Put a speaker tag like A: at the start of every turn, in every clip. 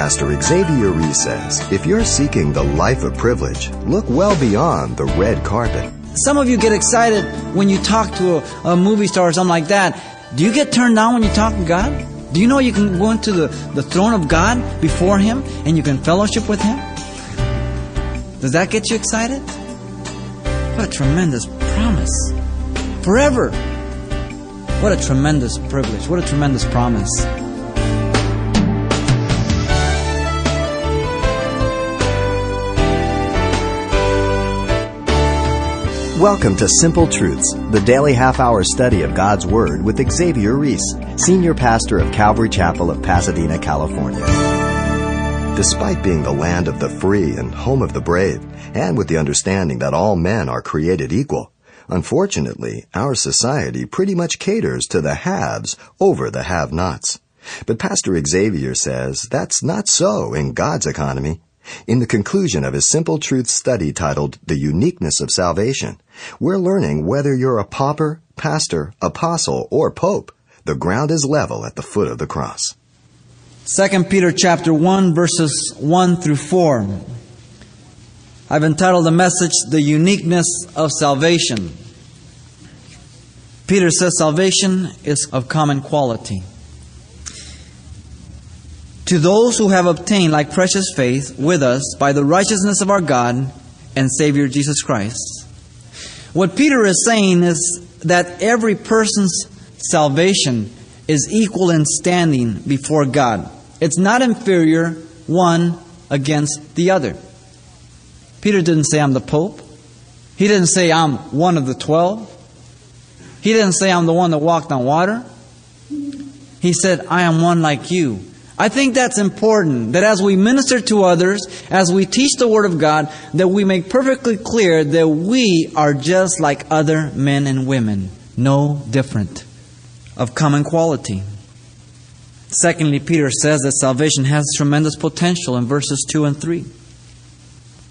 A: Pastor Xavier Reese says if you're seeking the life of privilege, look well beyond the red carpet.
B: Some of you get excited when you talk to a, a movie star or something like that. Do you get turned on when you talk to God? Do you know you can go into the, the throne of God before Him and you can fellowship with Him? Does that get you excited? What a tremendous promise. Forever. What a tremendous privilege. What a tremendous promise.
A: Welcome to Simple Truths, the daily half hour study of God's Word with Xavier Reese, Senior Pastor of Calvary Chapel of Pasadena, California. Despite being the land of the free and home of the brave, and with the understanding that all men are created equal, unfortunately, our society pretty much caters to the haves over the have nots. But Pastor Xavier says that's not so in God's economy. In the conclusion of his Simple Truth study titled The Uniqueness of Salvation, we're learning whether you're a pauper, pastor, apostle, or pope, the ground is level at the foot of the cross.
B: 2 Peter chapter 1 verses 1 through 4. I've entitled the message The Uniqueness of Salvation. Peter says salvation is of common quality. To those who have obtained like precious faith with us by the righteousness of our God and Savior Jesus Christ. What Peter is saying is that every person's salvation is equal in standing before God. It's not inferior one against the other. Peter didn't say, I'm the Pope. He didn't say, I'm one of the twelve. He didn't say, I'm the one that walked on water. He said, I am one like you. I think that's important that as we minister to others, as we teach the Word of God, that we make perfectly clear that we are just like other men and women, no different, of common quality. Secondly, Peter says that salvation has tremendous potential in verses 2 and 3.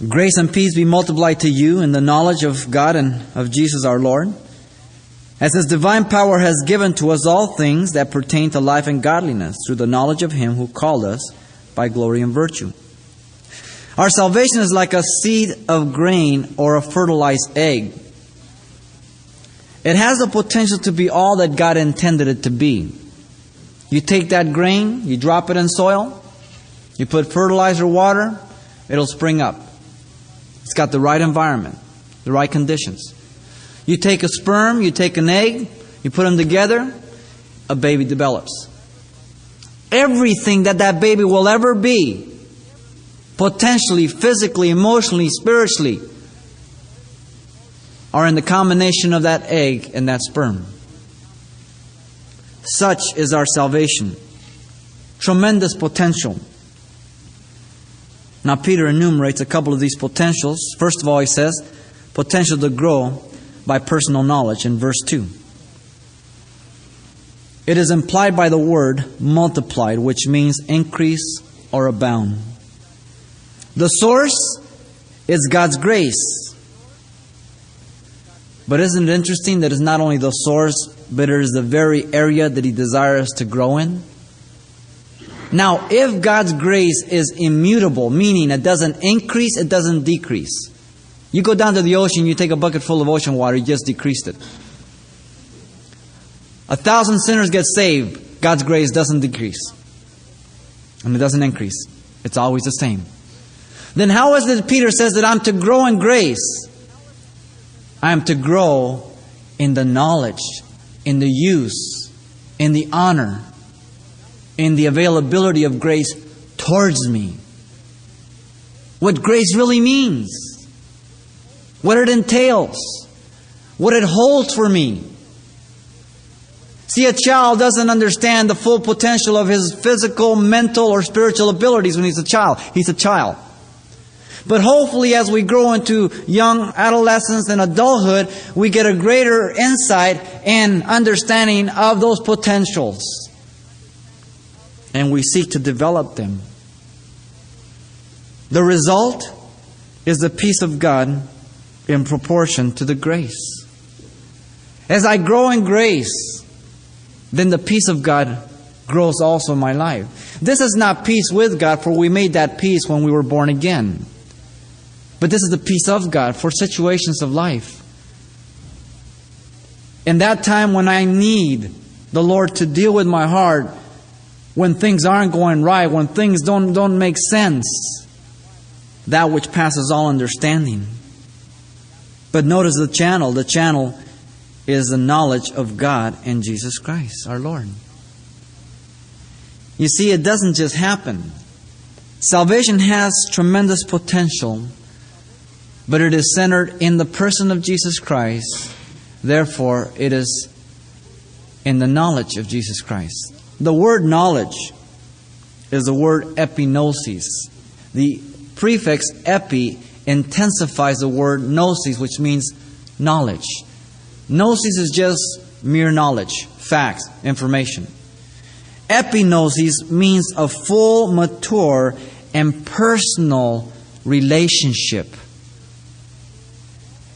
B: Grace and peace be multiplied to you in the knowledge of God and of Jesus our Lord as His divine power has given to us all things that pertain to life and godliness through the knowledge of Him who called us by glory and virtue. Our salvation is like a seed of grain or a fertilized egg. It has the potential to be all that God intended it to be. You take that grain, you drop it in soil, you put fertilizer, water, it'll spring up. It's got the right environment, the right conditions. You take a sperm, you take an egg, you put them together, a baby develops. Everything that that baby will ever be, potentially, physically, emotionally, spiritually, are in the combination of that egg and that sperm. Such is our salvation. Tremendous potential. Now, Peter enumerates a couple of these potentials. First of all, he says, potential to grow by personal knowledge in verse 2. It is implied by the word multiplied, which means increase or abound. The source is God's grace. But isn't it interesting that it's not only the source, but it is the very area that He desires to grow in? Now, if God's grace is immutable, meaning it doesn't increase, it doesn't decrease, you go down to the ocean, you take a bucket full of ocean water, you just decreased it. A thousand sinners get saved, God's grace doesn't decrease. And it doesn't increase. It's always the same. Then how is it Peter says that I'm to grow in grace? I am to grow in the knowledge, in the use, in the honor, in the availability of grace towards me. What grace really means what it entails, what it holds for me. See, a child doesn't understand the full potential of his physical, mental, or spiritual abilities when he's a child. He's a child. But hopefully, as we grow into young adolescence and adulthood, we get a greater insight and understanding of those potentials. And we seek to develop them. The result is the peace of God in proportion to the grace. As I grow in grace, then the peace of God grows also in my life. This is not peace with God, for we made that peace when we were born again. But this is the peace of God for situations of life. In that time when I need the Lord to deal with my heart, when things aren't going right, when things don't, don't make sense, that which passes all understanding. But notice the channel. The channel is the knowledge of God and Jesus Christ, our Lord. You see, it doesn't just happen. Salvation has tremendous potential, but it is centered in the person of Jesus Christ. Therefore, it is in the knowledge of Jesus Christ. The word knowledge is the word epignosis. The prefix epi intensifies the word gnosis, which means knowledge. Gnosis is just mere knowledge, facts, information. Epignosis means a full, mature, and personal relationship.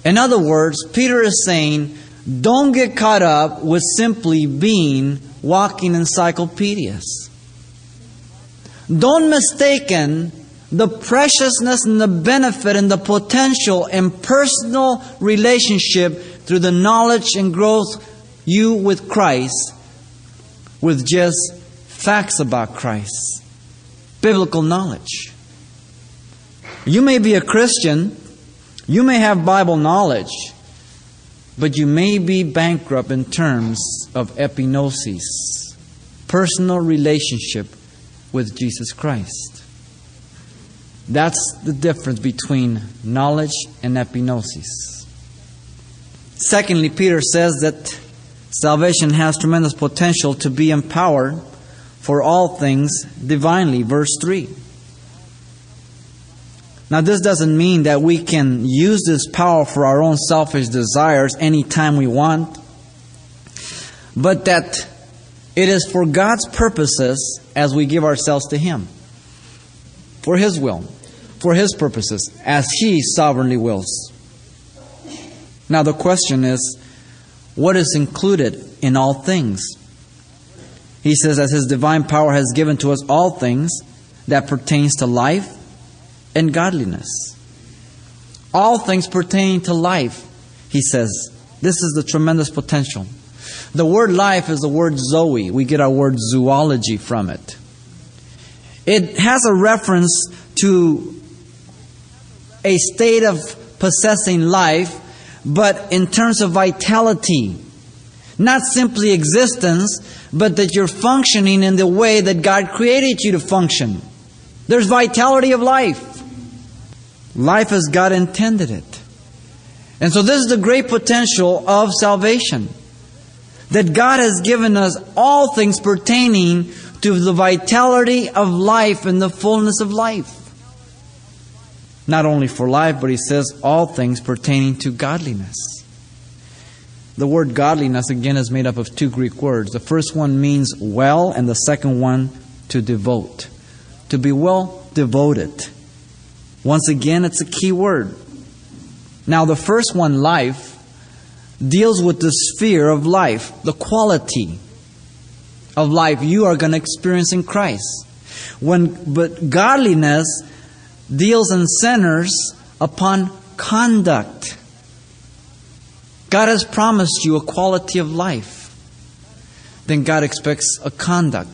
B: In other words, Peter is saying, don't get caught up with simply being walking encyclopedias. Don't mistaken the preciousness and the benefit and the potential and personal relationship through the knowledge and growth you with Christ with just facts about Christ, biblical knowledge. You may be a Christian, you may have Bible knowledge, but you may be bankrupt in terms of epignosis, personal relationship with Jesus Christ. That's the difference between knowledge and epignosis. Secondly, Peter says that salvation has tremendous potential to be empowered for all things divinely. Verse 3. Now, this doesn't mean that we can use this power for our own selfish desires anytime we want, but that it is for God's purposes as we give ourselves to Him for His will, for His purposes, as He sovereignly wills. Now, the question is what is included in all things? He says, as His divine power has given to us all things that pertains to life and godliness. All things pertaining to life, he says. This is the tremendous potential. The word life is the word zoe. We get our word zoology from it. It has a reference to a state of possessing life, but in terms of vitality. Not simply existence, but that you're functioning in the way that God created you to function. There's vitality of life. Life as God intended it. And so this is the great potential of salvation. That God has given us all things pertaining to the vitality of life and the fullness of life. Not only for life, but he says all things pertaining to godliness. The word godliness again is made up of two Greek words. The first one means well, and the second one to devote. To be well devoted. Once again, it's a key word. Now, the first one, life, deals with the sphere of life, the quality of life you are going to experience in Christ. When, but godliness deals and centers upon conduct. God has promised you a quality of life. Then God expects a conduct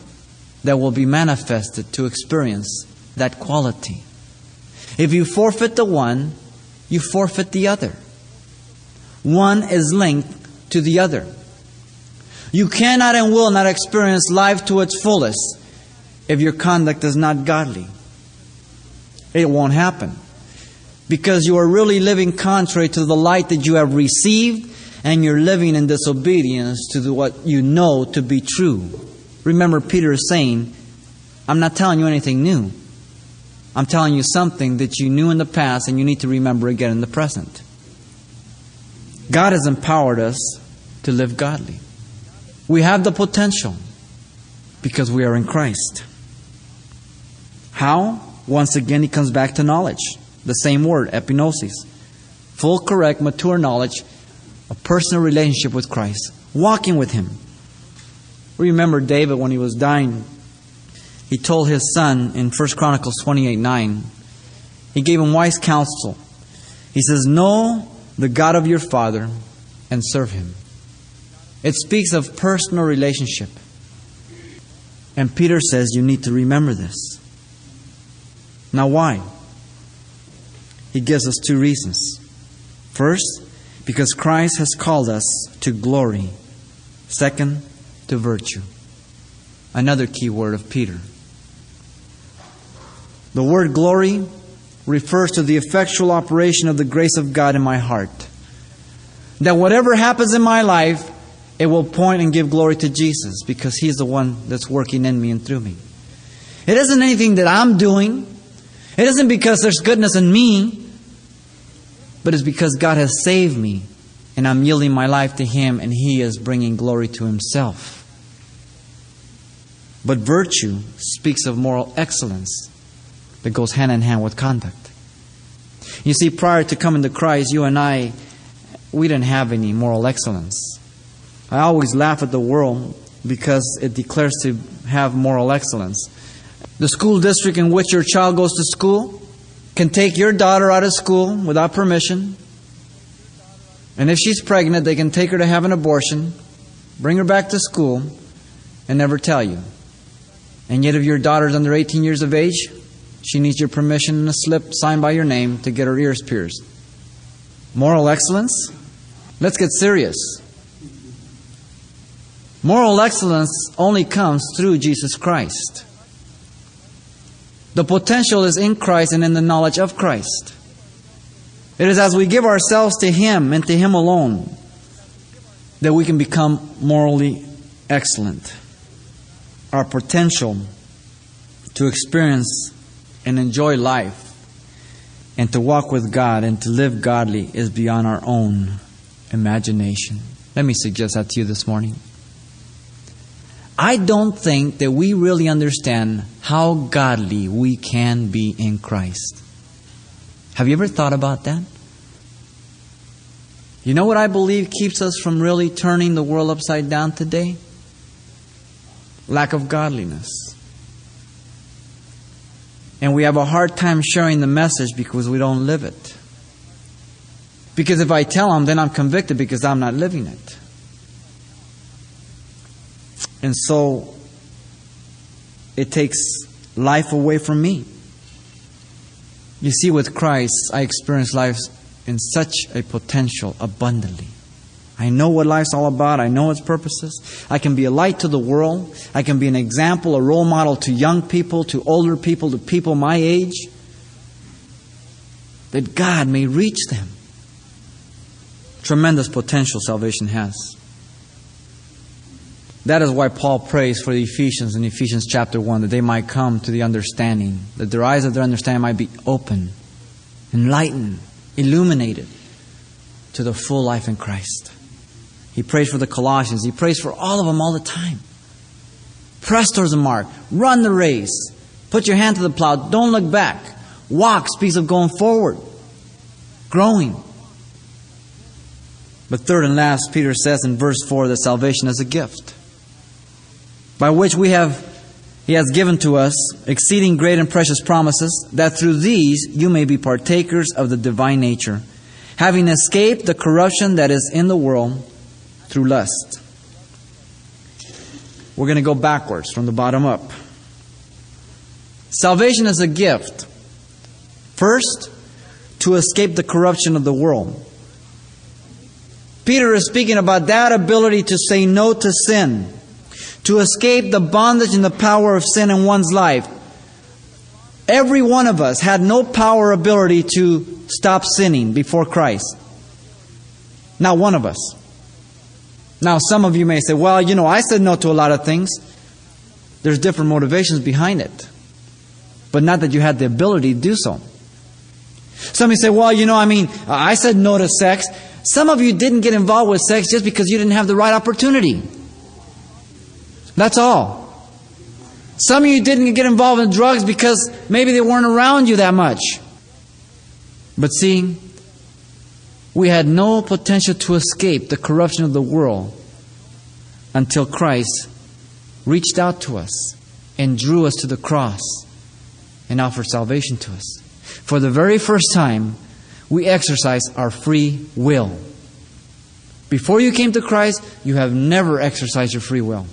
B: that will be manifested to experience that quality. If you forfeit the one, you forfeit the other. One is linked to the other. You cannot and will not experience life to its fullest if your conduct is not godly. It won't happen. Because you are really living contrary to the light that you have received and you're living in disobedience to what you know to be true. Remember, Peter is saying, I'm not telling you anything new. I'm telling you something that you knew in the past and you need to remember again in the present. God has empowered us to live godly. We have the potential because we are in Christ. How? Once again, he comes back to knowledge. The same word, epignosis. Full, correct, mature knowledge, a personal relationship with Christ, walking with Him. Remember David when he was dying. He told his son in 1 Chronicles 28 9, he gave him wise counsel. He says, Know the God of your father and serve him. It speaks of personal relationship. And Peter says you need to remember this. Now, why? He gives us two reasons. First, because Christ has called us to glory. Second, to virtue. Another key word of Peter. The word glory refers to the effectual operation of the grace of God in my heart. That whatever happens in my life, it will point and give glory to Jesus because He's the one that's working in me and through me. It isn't anything that I'm doing. It isn't because there's goodness in me, but it's because God has saved me and I'm yielding my life to Him and He is bringing glory to Himself. But virtue speaks of moral excellence that goes hand in hand with conduct. You see, prior to coming to Christ, you and I, we didn't have any moral excellence. I always laugh at the world because it declares to have moral excellence. The school district in which your child goes to school can take your daughter out of school without permission. And if she's pregnant, they can take her to have an abortion, bring her back to school, and never tell you. And yet, if your daughter's under 18 years of age, she needs your permission and a slip signed by your name to get her ears pierced. Moral excellence? Let's get serious. Moral excellence only comes through Jesus Christ. The potential is in Christ and in the knowledge of Christ. It is as we give ourselves to Him and to Him alone that we can become morally excellent. Our potential to experience and enjoy life and to walk with God and to live godly is beyond our own imagination. Let me suggest that to you this morning. I don't think that we really understand how godly we can be in Christ. Have you ever thought about that? You know what I believe keeps us from really turning the world upside down today? Lack of godliness. And we have a hard time sharing the message because we don't live it. Because if I tell them, then I'm convicted because I'm not living it. And so it takes life away from me. You see, with Christ, I experience life in such a potential abundantly. I know what life's all about. I know its purposes. I can be a light to the world. I can be an example, a role model to young people, to older people, to people my age, that God may reach them. Tremendous potential salvation has. That is why Paul prays for the Ephesians in Ephesians chapter 1 that they might come to the understanding, that their eyes of their understanding might be open, enlightened, illuminated to the full life in Christ. He prays for the Colossians. He prays for all of them all the time. Press towards the mark. Run the race. Put your hand to the plow. Don't look back. Walk speaks of going forward, growing. But third and last, Peter says in verse 4 that salvation is a gift by which we have he has given to us exceeding great and precious promises, that through these you may be partakers of the divine nature, having escaped the corruption that is in the world through lust. We're going to go backwards from the bottom up. Salvation is a gift. First, to escape the corruption of the world. Peter is speaking about that ability to say no to sin to escape the bondage and the power of sin in one's life. Every one of us had no power ability to stop sinning before Christ. Not one of us. Now, some of you may say, well, you know, I said no to a lot of things. There's different motivations behind it. But not that you had the ability to do so. Some of you say, well, you know, I mean, I said no to sex. Some of you didn't get involved with sex just because you didn't have the right opportunity. That's all. Some of you didn't get involved in drugs because maybe they weren't around you that much. But see, we had no potential to escape the corruption of the world until Christ reached out to us and drew us to the cross and offered salvation to us. For the very first time, we exercise our free will. Before you came to Christ, you have never exercised your free will.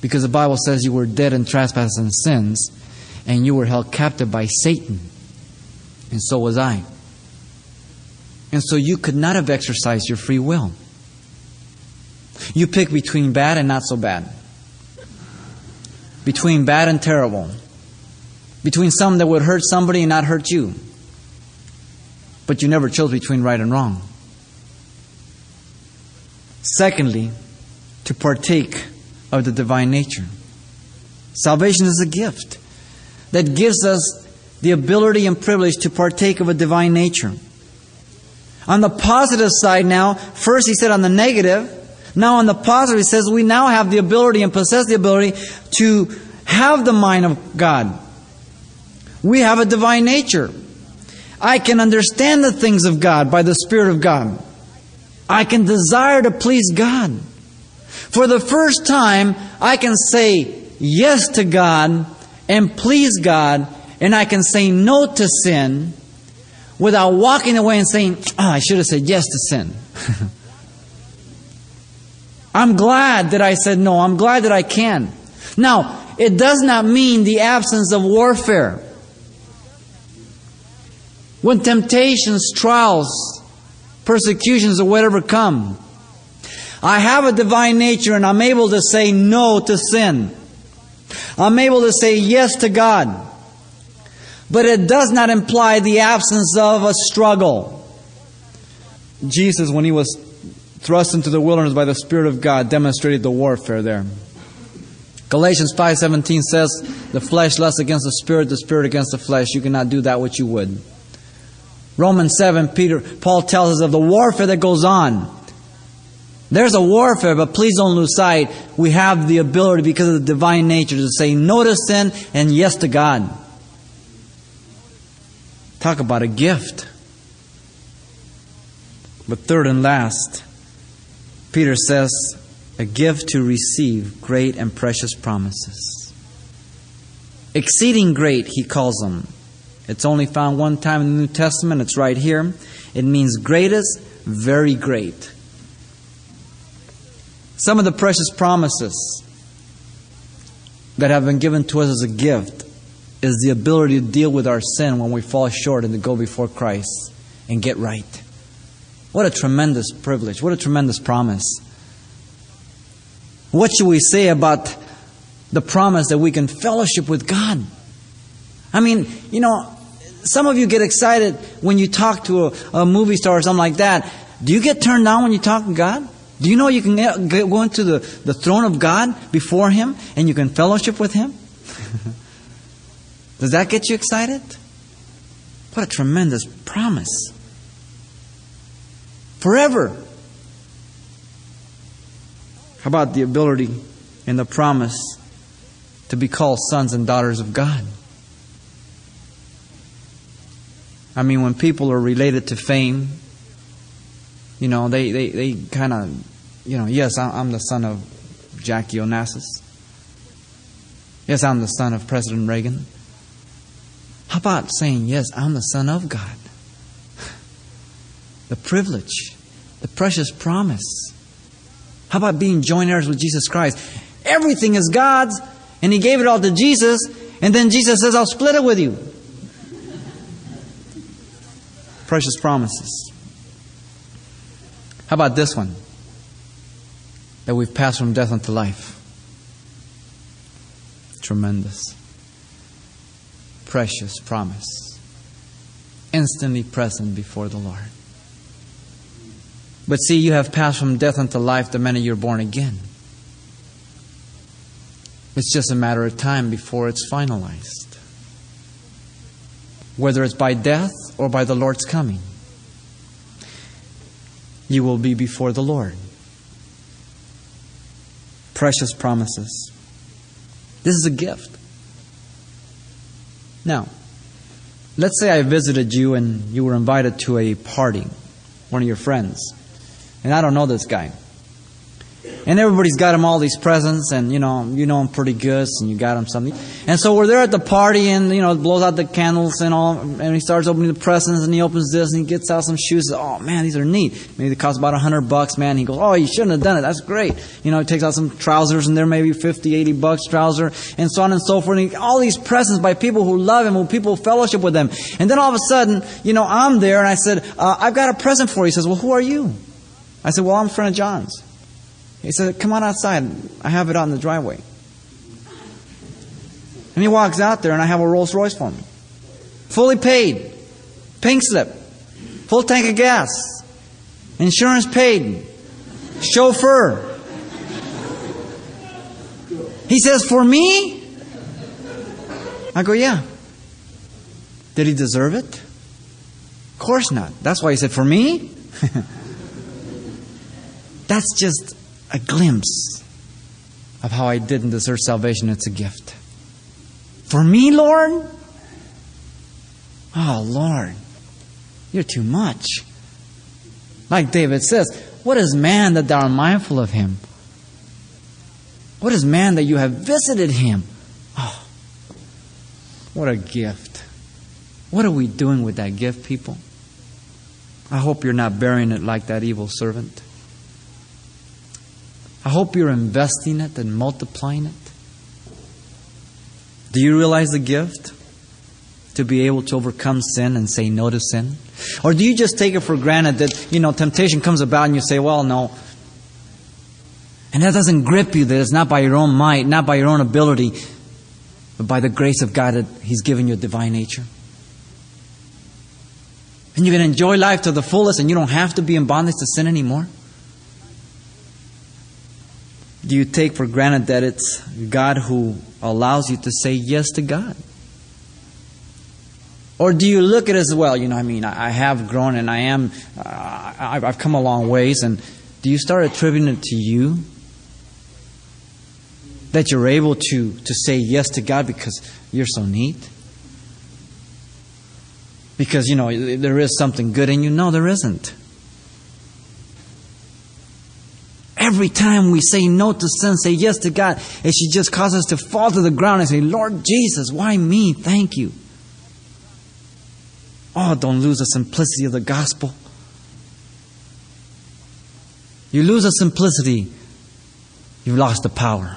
B: Because the Bible says you were dead in trespasses and sins, and you were held captive by Satan. And so was I. And so you could not have exercised your free will. You pick between bad and not so bad, between bad and terrible, between some that would hurt somebody and not hurt you. But you never chose between right and wrong. Secondly, to partake of the divine nature. Salvation is a gift that gives us the ability and privilege to partake of a divine nature. On the positive side now, first he said on the negative, now on the positive he says we now have the ability and possess the ability to have the mind of God. We have a divine nature. I can understand the things of God by the Spirit of God. I can desire to please God. For the first time, I can say yes to God and please God, and I can say no to sin without walking away and saying, oh, I should have said yes to sin. I'm glad that I said no. I'm glad that I can. Now, it does not mean the absence of warfare. When temptations, trials, persecutions, or whatever come, I have a divine nature and I'm able to say no to sin. I'm able to say yes to God. But it does not imply the absence of a struggle. Jesus, when he was thrust into the wilderness by the Spirit of God, demonstrated the warfare there. Galatians 5:17 says, "The flesh lusts against the spirit, the spirit against the flesh. You cannot do that which you would." Romans 7, Peter, Paul tells us of the warfare that goes on. There's a warfare, but please don't lose sight. We have the ability, because of the divine nature, to say no to sin and yes to God. Talk about a gift. But third and last, Peter says, a gift to receive great and precious promises. Exceeding great, he calls them. It's only found one time in the New Testament. It's right here. It means greatest, very great. Some of the precious promises that have been given to us as a gift is the ability to deal with our sin when we fall short and to go before Christ and get right. What a tremendous privilege. What a tremendous promise. What should we say about the promise that we can fellowship with God? I mean, you know, some of you get excited when you talk to a, a movie star or something like that. Do you get turned on when you talk to God? Do you know you can go into the, the throne of God before Him and you can fellowship with Him? Does that get you excited? What a tremendous promise. Forever. How about the ability and the promise to be called sons and daughters of God? I mean, when people are related to fame, you know, they, they, they kind of, you know, yes, I'm the son of Jackie Onassis. Yes, I'm the son of President Reagan. How about saying, yes, I'm the son of God? The privilege, the precious promise. How about being joint heirs with Jesus Christ? Everything is God's, and He gave it all to Jesus, and then Jesus says, I'll split it with you. Precious promises. How about this one? That we've passed from death unto life. Tremendous. Precious promise. Instantly present before the Lord. But see, you have passed from death unto life the minute you're born again. It's just a matter of time before it's finalized. Whether it's by death or by the Lord's coming, you will be before the Lord. Precious promises. This is a gift. Now, let's say I visited you and you were invited to a party, one of your friends and I don't know this guy. And everybody's got him all these presents, and you know, you know him pretty good, and you got him something. And so we're there at the party, and you know, blows out the candles and all, and he starts opening the presents, and he opens this, and he gets out some shoes. Says, oh man, these are neat. Maybe they cost about a hundred bucks, man. He goes, oh, you shouldn't have done it. That's great. You know, he takes out some trousers, and they're maybe 50, 80 bucks trouser, and so on and so forth. And he, all these presents by people who love him, who people fellowship with him. And then all of a sudden, you know, I'm there, and I said, uh, I've got a present for you. He says, well, who are you? I said, well, I'm a friend of John's. He said, Come on outside. I have it in the driveway. And he walks out there, and I have a Rolls Royce for him. Fully paid. Pink slip. Full tank of gas. Insurance paid. Chauffeur. He says, For me? I go, Yeah. Did he deserve it? Of course not. That's why he said, For me? That's just a glimpse of how I didn't deserve salvation. It's a gift. For me, Lord? Oh, Lord, you're too much. Like David says, What is man that thou art mindful of him? What is man that you have visited him? Oh, what a gift. What are we doing with that gift, people? I hope you're not burying it like that evil servant. I hope you're investing it and multiplying it. Do you realize the gift? To be able to overcome sin and say no to sin? Or do you just take it for granted that, you know, temptation comes about and you say, well, no. And that doesn't grip you, that it's not by your own might, not by your own ability, but by the grace of God that He's given you a divine nature. And you can enjoy life to the fullest and you don't have to be in bondage to sin anymore do you take for granted that it's God who allows you to say yes to God? Or do you look at it as well? You know, I mean, I have grown and I am, uh, I've come a long ways, and do you start attributing it to you? That you're able to, to say yes to God because you're so neat? Because, you know, there is something good in you? No, there isn't. Every time we say no to sin, say yes to God, it should just cause us to fall to the ground and say, Lord Jesus, why me? Thank you. Oh, don't lose the simplicity of the gospel. You lose the simplicity, you've lost the power.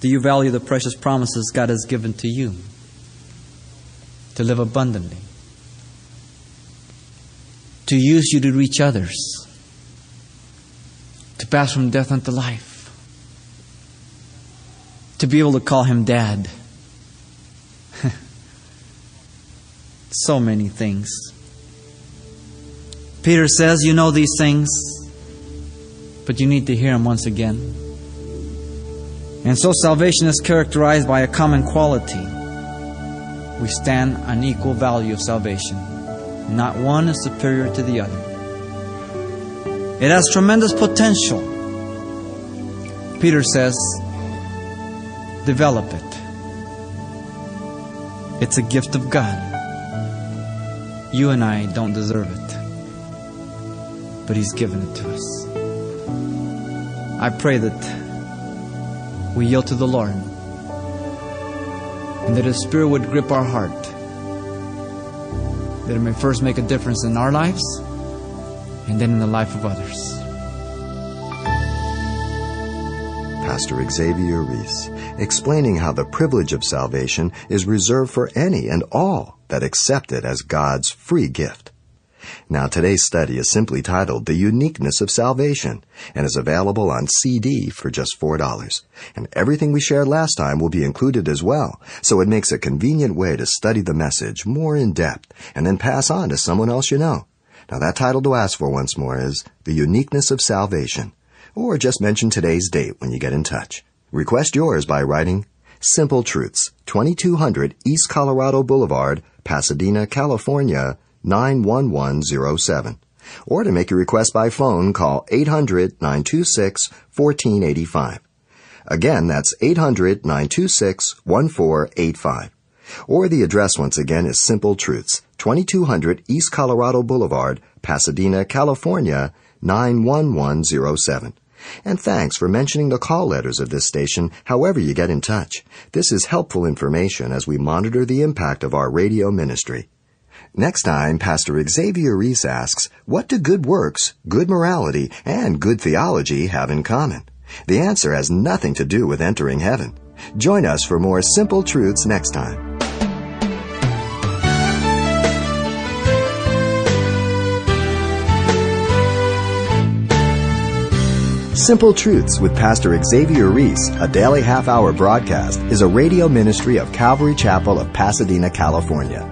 B: Do you value the precious promises God has given to you to live abundantly? To use you to reach others, to pass from death unto life, to be able to call him dad. so many things. Peter says, You know these things, but you need to hear them once again. And so salvation is characterized by a common quality. We stand on equal value of salvation. Not one is superior to the other. It has tremendous potential. Peter says, develop it. It's a gift of God. You and I don't deserve it, but He's given it to us. I pray that we yield to the Lord and that His Spirit would grip our heart that it may first make a difference in our lives and then in the life of others.
A: Pastor Xavier Reese, explaining how the privilege of salvation is reserved for any and all that accept it as God's free gift. Now today's study is simply titled The Uniqueness of Salvation and is available on CD for just $4. And everything we shared last time will be included as well, so it makes a convenient way to study the message more in depth and then pass on to someone else you know. Now that title to ask for once more is The Uniqueness of Salvation, or just mention today's date when you get in touch. Request yours by writing Simple Truths, 2200 East Colorado Boulevard, Pasadena, California 91107. Or to make your request by phone, call 800-926-1485. Again, that's 800-926-1485. Or the address once again is Simple Truths, 2200 East Colorado Boulevard, Pasadena, California, 91107. And thanks for mentioning the call letters of this station however you get in touch. This is helpful information as we monitor the impact of our radio ministry. Next time, Pastor Xavier Reese asks, what do good works, good morality, and good theology have in common? The answer has nothing to do with entering heaven. Join us for more simple truths next time. Simple Truths with Pastor Xavier Reese, a daily half hour broadcast, is a radio ministry of Calvary Chapel of Pasadena, California.